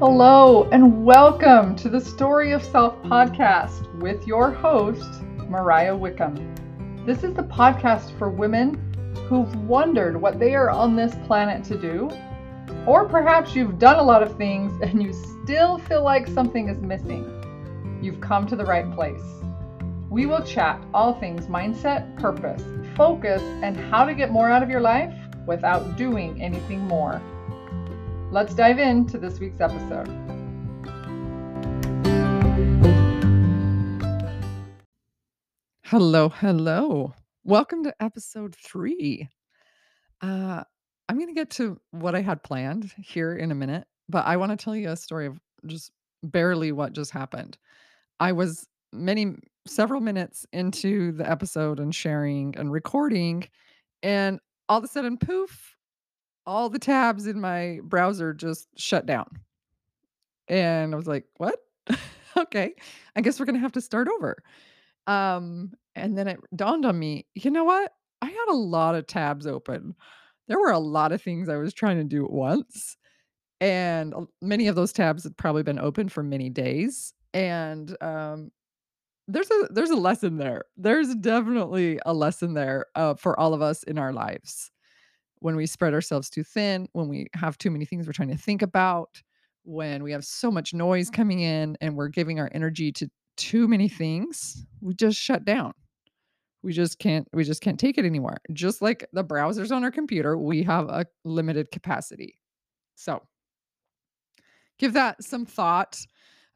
Hello, and welcome to the Story of Self podcast with your host, Mariah Wickham. This is the podcast for women who've wondered what they are on this planet to do, or perhaps you've done a lot of things and you still feel like something is missing. You've come to the right place. We will chat all things mindset, purpose, focus, and how to get more out of your life without doing anything more. Let's dive into this week's episode. Hello, hello. Welcome to episode three. Uh, I'm going to get to what I had planned here in a minute, but I want to tell you a story of just barely what just happened. I was many, several minutes into the episode and sharing and recording, and all of a sudden, poof, all the tabs in my browser just shut down. And I was like, "What? okay. I guess we're going to have to start over." Um, and then it dawned on me, you know what? I had a lot of tabs open. There were a lot of things I was trying to do at once, and many of those tabs had probably been open for many days. And um, there's a there's a lesson there. There's definitely a lesson there uh, for all of us in our lives when we spread ourselves too thin, when we have too many things we're trying to think about, when we have so much noise coming in and we're giving our energy to too many things, we just shut down. We just can't we just can't take it anymore. Just like the browsers on our computer, we have a limited capacity. So, give that some thought.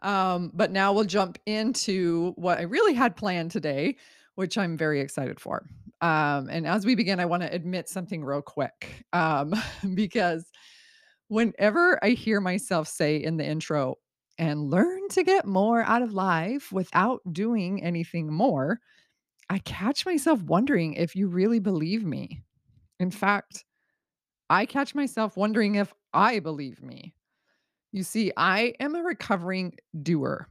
Um, but now we'll jump into what I really had planned today, which I'm very excited for. Um, and as we begin, I want to admit something real quick um, because whenever I hear myself say in the intro, and learn to get more out of life without doing anything more, I catch myself wondering if you really believe me. In fact, I catch myself wondering if I believe me. You see, I am a recovering doer,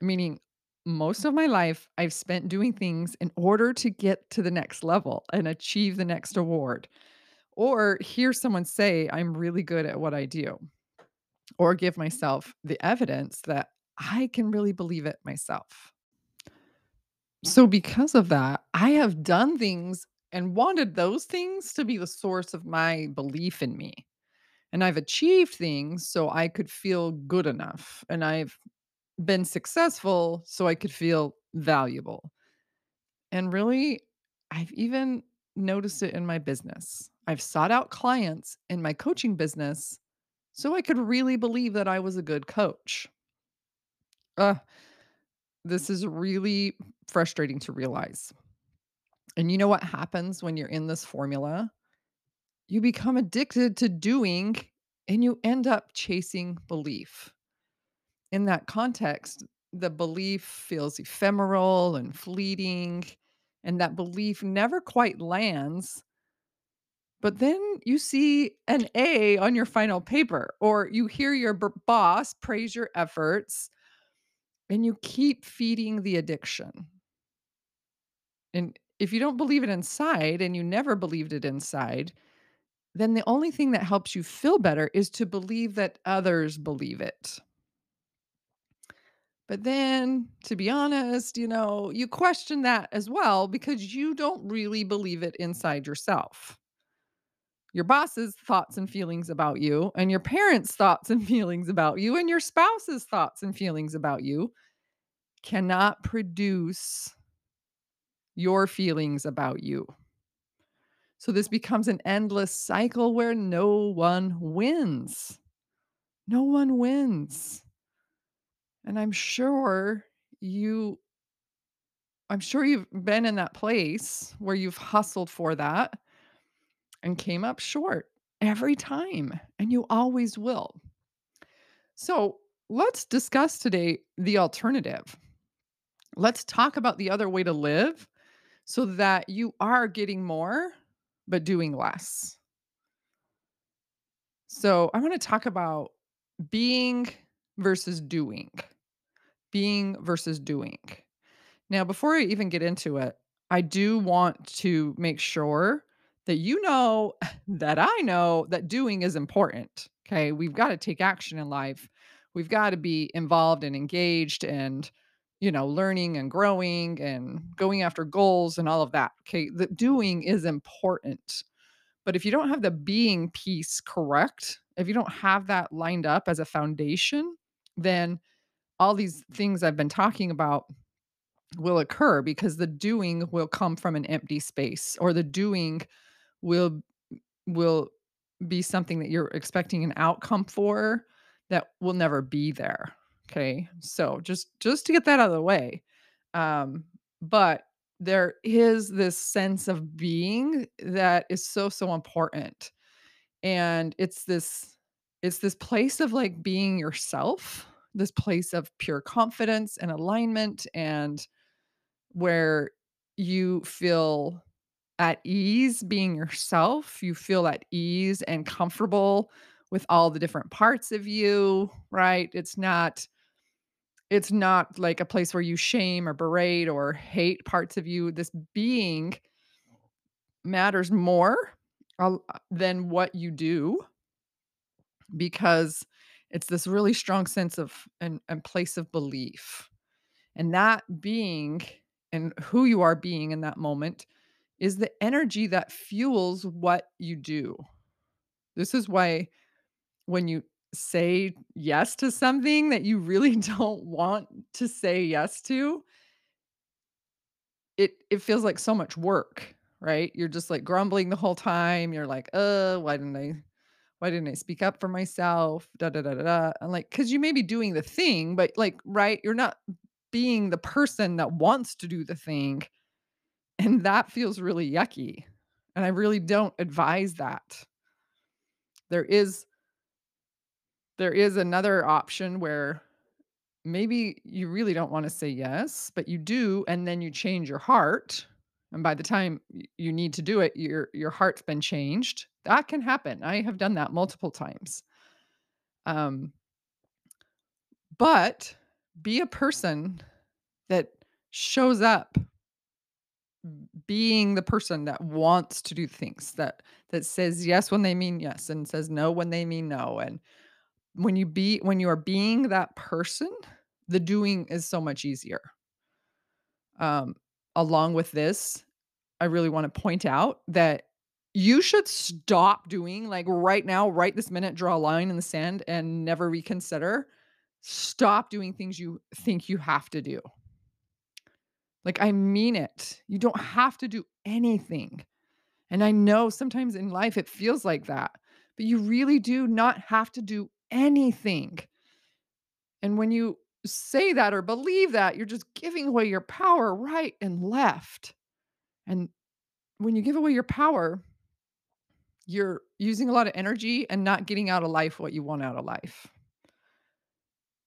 meaning most of my life I've spent doing things in order to get to the next level and achieve the next award, or hear someone say, I'm really good at what I do, or give myself the evidence that I can really believe it myself. So, because of that, I have done things and wanted those things to be the source of my belief in me. And I've achieved things so I could feel good enough. And I've been successful so I could feel valuable. And really, I've even noticed it in my business. I've sought out clients in my coaching business so I could really believe that I was a good coach. Uh, this is really frustrating to realize. And you know what happens when you're in this formula? You become addicted to doing and you end up chasing belief. In that context, the belief feels ephemeral and fleeting, and that belief never quite lands. But then you see an A on your final paper, or you hear your b- boss praise your efforts, and you keep feeding the addiction. And if you don't believe it inside and you never believed it inside, then the only thing that helps you feel better is to believe that others believe it. But then, to be honest, you know, you question that as well because you don't really believe it inside yourself. Your boss's thoughts and feelings about you, and your parents' thoughts and feelings about you, and your spouse's thoughts and feelings about you cannot produce your feelings about you. So this becomes an endless cycle where no one wins. No one wins. And I'm sure you I'm sure you've been in that place where you've hustled for that and came up short every time, and you always will. So, let's discuss today the alternative. Let's talk about the other way to live so that you are getting more but doing less. So, I want to talk about being versus doing. Being versus doing. Now, before I even get into it, I do want to make sure that you know that I know that doing is important. Okay. We've got to take action in life. We've gotta be involved and engaged and, you know, learning and growing and going after goals and all of that, okay? The doing is important, but if you don't have the being piece correct, if you don't have that lined up as a foundation, then all these things I've been talking about will occur because the doing will come from an empty space or the doing will will be something that you're expecting an outcome for that will never be there. Okay. So just just to get that out of the way. Um, but there is this sense of being that is so, so important. And it's this it's this place of like being yourself, this place of pure confidence and alignment and where you feel at ease being yourself. You feel at ease and comfortable with all the different parts of you, right? It's not it's not like a place where you shame or berate or hate parts of you. This being matters more uh, than what you do because it's this really strong sense of and, and place of belief. And that being and who you are being in that moment is the energy that fuels what you do. This is why when you say yes to something that you really don't want to say yes to, it it feels like so much work, right? You're just like grumbling the whole time. You're like, "Uh, why didn't I why didn't I speak up for myself?" Da da da da da. And like cuz you may be doing the thing, but like, right, you're not being the person that wants to do the thing, and that feels really yucky. And I really don't advise that. There is there is another option where maybe you really don't want to say yes, but you do, and then you change your heart. And by the time you need to do it, your your heart's been changed. That can happen. I have done that multiple times. Um, but be a person that shows up being the person that wants to do things that that says yes when they mean yes and says no when they mean no and when you be when you are being that person the doing is so much easier Um, along with this, I really want to point out that you should stop doing like right now, right this minute, draw a line in the sand and never reconsider. Stop doing things you think you have to do. Like, I mean it. You don't have to do anything. And I know sometimes in life it feels like that, but you really do not have to do anything. And when you say that or believe that, you're just giving away your power right and left. And when you give away your power, you're using a lot of energy and not getting out of life what you want out of life.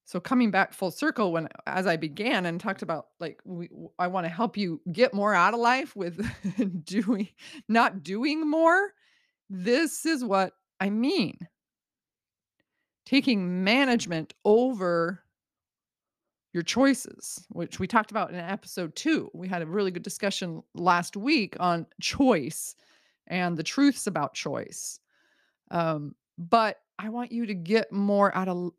So coming back full circle when as I began and talked about like we, I want to help you get more out of life with doing not doing more. This is what I mean. Taking management over your choices, which we talked about in episode 2. We had a really good discussion last week on choice and the truths about choice. Um, but I want you to get more out of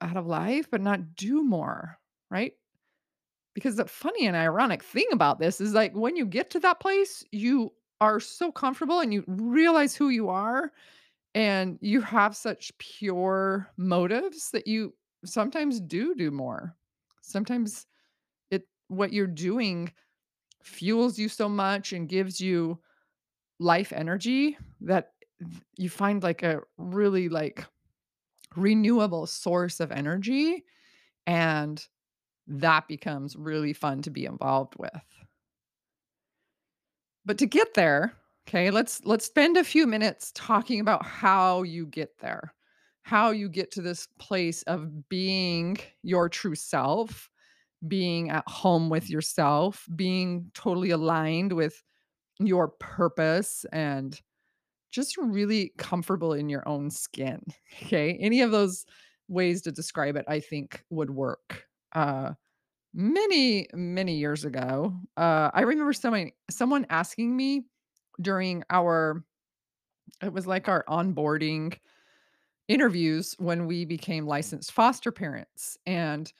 out of life, but not do more, right? Because the funny and ironic thing about this is like when you get to that place, you are so comfortable and you realize who you are and you have such pure motives that you sometimes do do more. Sometimes it what you're doing fuels you so much and gives you life energy that you find like a really like renewable source of energy and that becomes really fun to be involved with. But to get there, okay, let's let's spend a few minutes talking about how you get there. How you get to this place of being your true self, being at home with yourself, being totally aligned with your purpose and just really comfortable in your own skin. Okay. Any of those ways to describe it, I think would work. Uh, many, many years ago, uh, I remember someone someone asking me during our it was like our onboarding interviews when we became licensed foster parents, and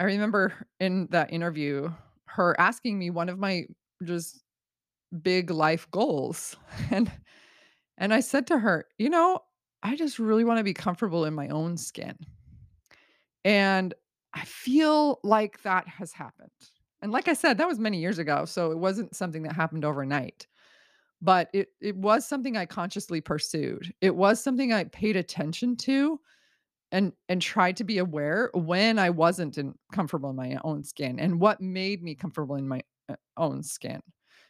I remember in that interview, her asking me one of my just big life goals, and and I said to her, "You know, I just really wanna be comfortable in my own skin." And I feel like that has happened. And like I said, that was many years ago, so it wasn't something that happened overnight. But it it was something I consciously pursued. It was something I paid attention to and and tried to be aware when I wasn't in comfortable in my own skin and what made me comfortable in my, uh, own skin.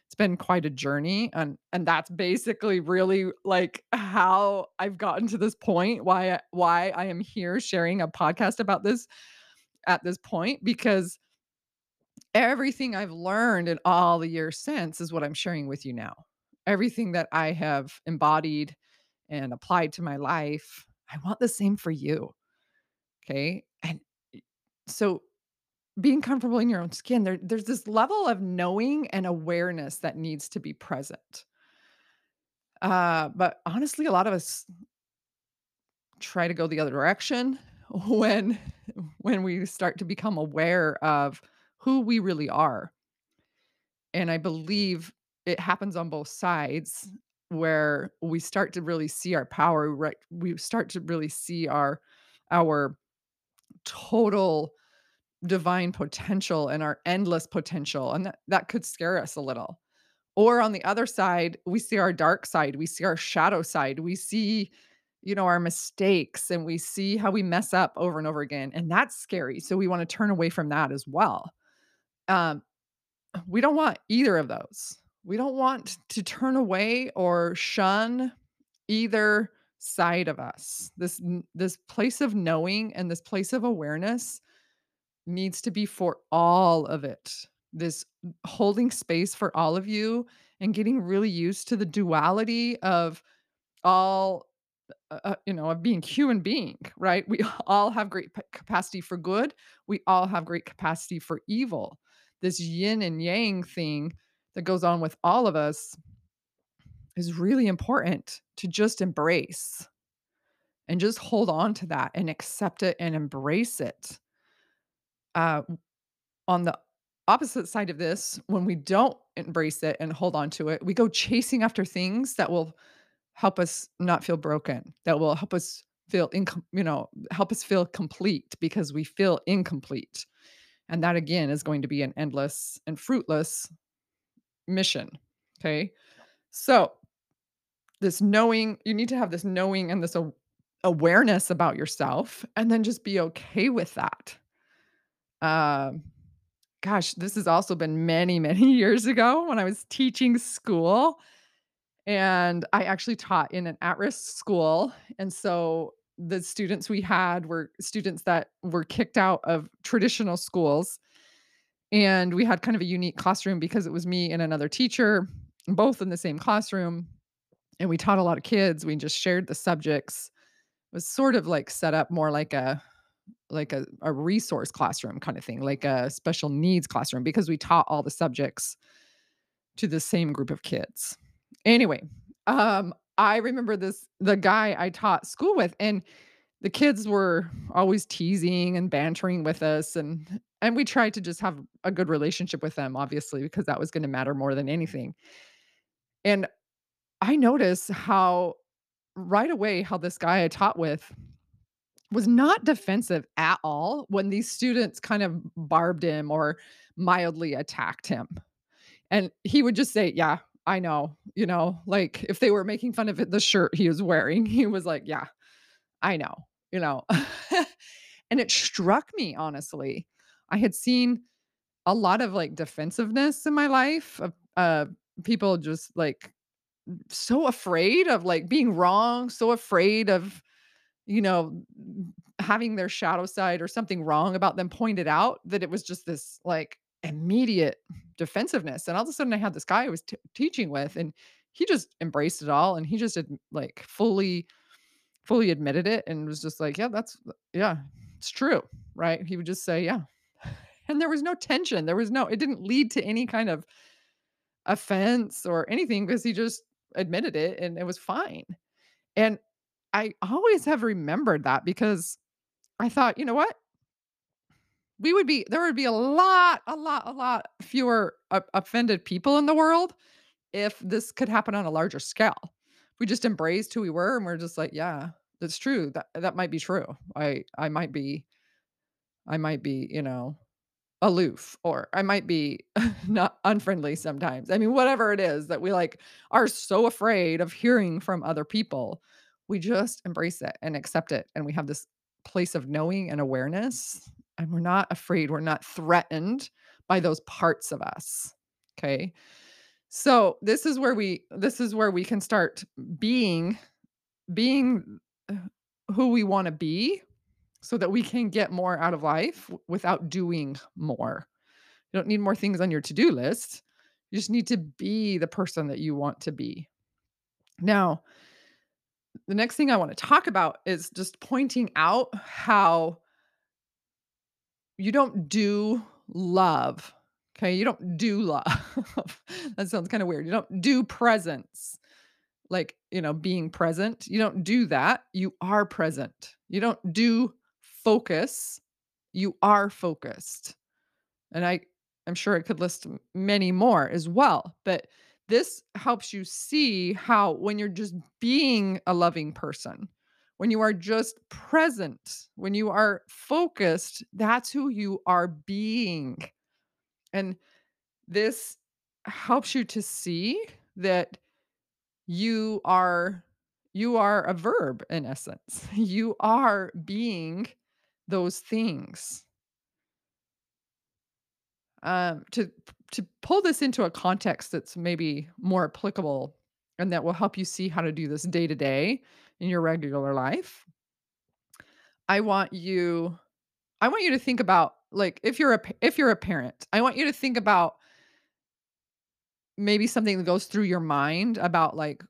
It's been quite a journey, and and that's basically really, like, how I've gotten to this point, why why I am here sharing a podcast about this at this point, because everything I've learned in all the years since is what I'm sharing with you now. Everything that I have embodied and applied to my life, I want the same for you. Okay. And so being comfortable in your own skin, there, there's this level of knowing and awareness that needs to be present. Uh, but honestly, a lot of us try to go the other direction when when we start to become aware of who we really are. And I believe it happens on both sides where we start to really see our power, right? We start to really see our our total divine potential and our endless potential, and that that could scare us a little. Or on the other side, we see our dark side, we see our shadow side, we see, you know, our mistakes, and we see how we mess up over and over again, and that's scary, so we wanna turn away from that as well. Um, we don't want either of those. We don't want to turn away or shun either side of us. This this place of knowing and this place of awareness needs to be for all of it. This holding space for all of you and getting really used to the duality of all, uh, uh, you know, of being human being, right? We all have great capacity for good. We all have great capacity for evil. This yin and yang thing that goes on with all of us is really important to just embrace and just hold on to that and accept it and embrace it. Uh, On the opposite side of this, when we don't embrace it and hold on to it, we go chasing after things that will help us not feel broken, that will help us feel incom you know, help us feel complete because we feel incomplete. And that again is going to be an endless and fruitless mission. Okay. So this knowing, you need to have this knowing and this awareness about yourself, and then just be okay with that. Um, Gosh, this has also been many, many years ago when I was teaching school, and I actually taught in an at-risk school, and so the students we had were students that were kicked out of traditional schools, and we had kind of a unique classroom because it was me and another teacher, both in the same classroom, and we taught a lot of kids, we just shared the subjects. It was sort of like set up more like a like a a resource classroom kind of thing, like a special needs classroom because we taught all the subjects to the same group of kids. Anyway, um, I remember this the guy I taught school with, and the kids were always teasing and bantering with us, and and we tried to just have a good relationship with them, obviously, because that was gonna matter more than anything. And I noticed how right away how this guy I taught with was not defensive at all when these students kind of barbed him or mildly attacked him. And he would just say, "Yeah, I know." You know, like if they were making fun of it, the shirt he was wearing, he was like, "Yeah, I know." You know? and it struck me honestly. I had seen a lot of like defensiveness in my life of uh people just like so afraid of like being wrong, so afraid of you know, having their shadow side or something wrong about them pointed out that it was just this like immediate defensiveness. And all of a sudden I had this guy I was t- teaching with and he just embraced it all and he just ad- like fully fully admitted it and was just like, yeah, that's yeah, it's true, right? He would just say, yeah. And there was no tension. There was no it didn't lead to any kind of offense or anything because he just admitted it and it was fine. And I always have remembered that because I thought, "You know what? We would be there would be a lot, a lot, a lot fewer o offended people in the world if this could happen on a larger scale. We just embraced who we were and we're just like, "Yeah, that's true. That that might be true. I I might be I might be, you know, aloof or I might be not unfriendly sometimes." I mean, whatever it is that we, like, are so afraid of hearing from other people, we just embrace it and accept it, and we have this place of knowing and awareness, and we're not afraid, we're not threatened by those parts of us, okay? So, this is where we this is where we can start being being, uh, who we wanna be so that we can get more out of life without doing more. You don't need more things on your to-do list. You just need to be the person that you want to be. Now the next thing I wanna talk about is just pointing out how you don't do love, okay? You don't do love. That sounds kinda weird. You don't do presence, like, you know, being present. You don't do that. You are present. You don't do focus. You are focused. And I I'm sure I could list many more as well, but this helps you see how when you're just being a loving person, when you are just present, when you are focused, that's who you are being. And this helps you to see that you are you are a verb in essence. You are being those things. Um, to to pull this into a context that's maybe more applicable and that will help you see how to do this day to day in your regular life I want you I want you to think about, like, if you're a if you're a parent, I want you to think about maybe something that goes through your mind about, like,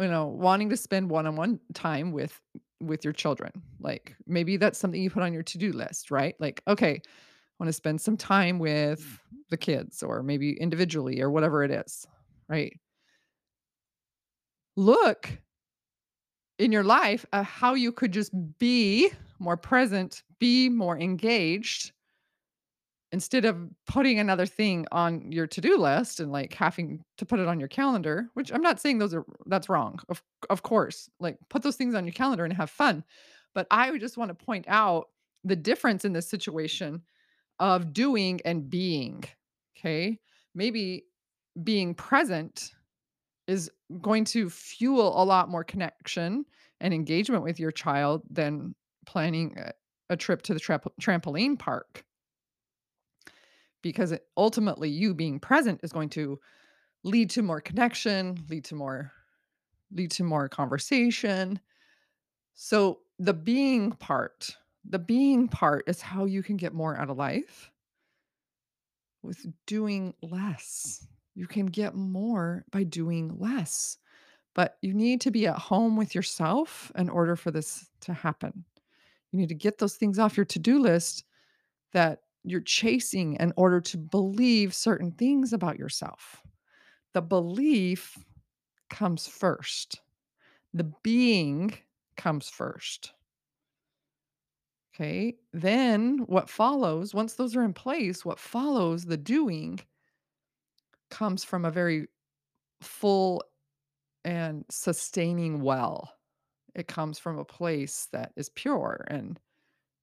you know, wanting to spend one-on-one time with with your children. Like, maybe that's something you put on your to-do list, right? Like, "Okay, I wanna spend some time with mm. the kids," or maybe individually or whatever it is, right? Look in your life, how you could just be more present, be more engaged instead of putting another thing on your to-do list and, like, having to put it on your calendar, which I'm not saying those are that's wrong. Of of course, like, put those things on your calendar and have fun. But I would just wanna point out the difference in this situation of doing and being okay Maybe being present is going to fuel a lot more connection and engagement with your child than planning a a trip to the trap trampoline park. Because ultimately, you being present is going to lead to more connection, lead to more lead to more conversation. So, the being part the being part is how you can get more out of life with doing less. You can get more by doing less, but you need to be at home with yourself in order for this to happen. You need to get those things off your to-do list that you're chasing in order to believe certain things about yourself. The belief comes first. The being comes first. Okay. Then what follows, once those are in place, what follows, the doing comes from a very full and sustaining well. It comes from a place that is pure and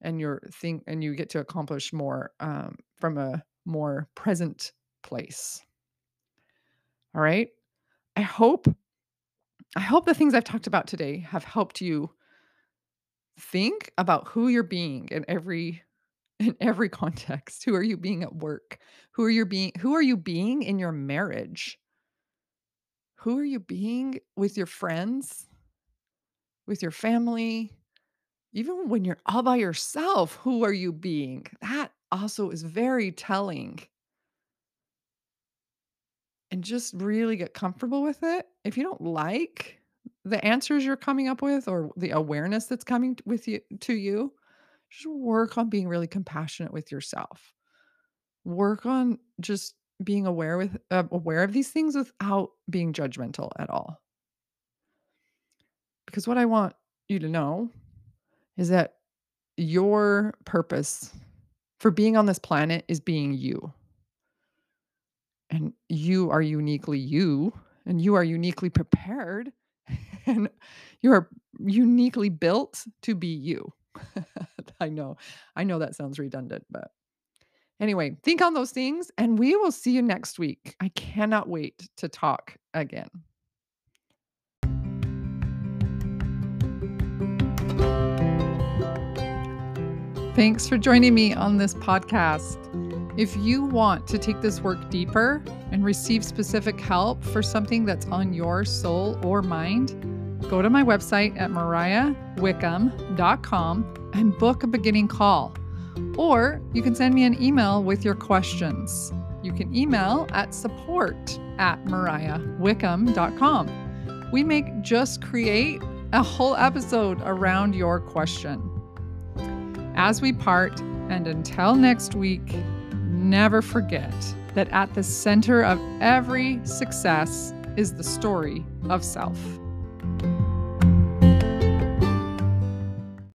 and you're think and you get to accomplish more, um, from a more present place. Alright? I hope I hope the things I've talked about today have helped you think about who you're being in every in every context. Who are you being at work? Who are you being who are you being in your marriage? Who are you being with your friends? With your family? Even when you're all by yourself, who are you being? That also is very telling. And just really get comfortable with it. If you don't like the answers you're coming up with or the awareness that's coming with you to you, just work on being really compassionate with yourself. Work on just being aware with uh, aware of these things without being judgmental at all. Because what I want you to know is that your purpose for being on this planet is being you. And you are uniquely you, and you are uniquely prepared, and you are uniquely built to be you. I know. I know that sounds redundant, but anyway, think on those things and we will see you next week. I cannot wait to talk again. Thanks for joining me on this podcast. If you want to take this work deeper and receive specific help for something that's on your soul or mind, go to my website at mariahwickham.com and book a beginning call. Or you can send me an email with your questions. You can email at support at mariahwickham.com. We make Just Create a whole episode around your question. As we part, and until next week, never forget that at the center of every success is the story of self.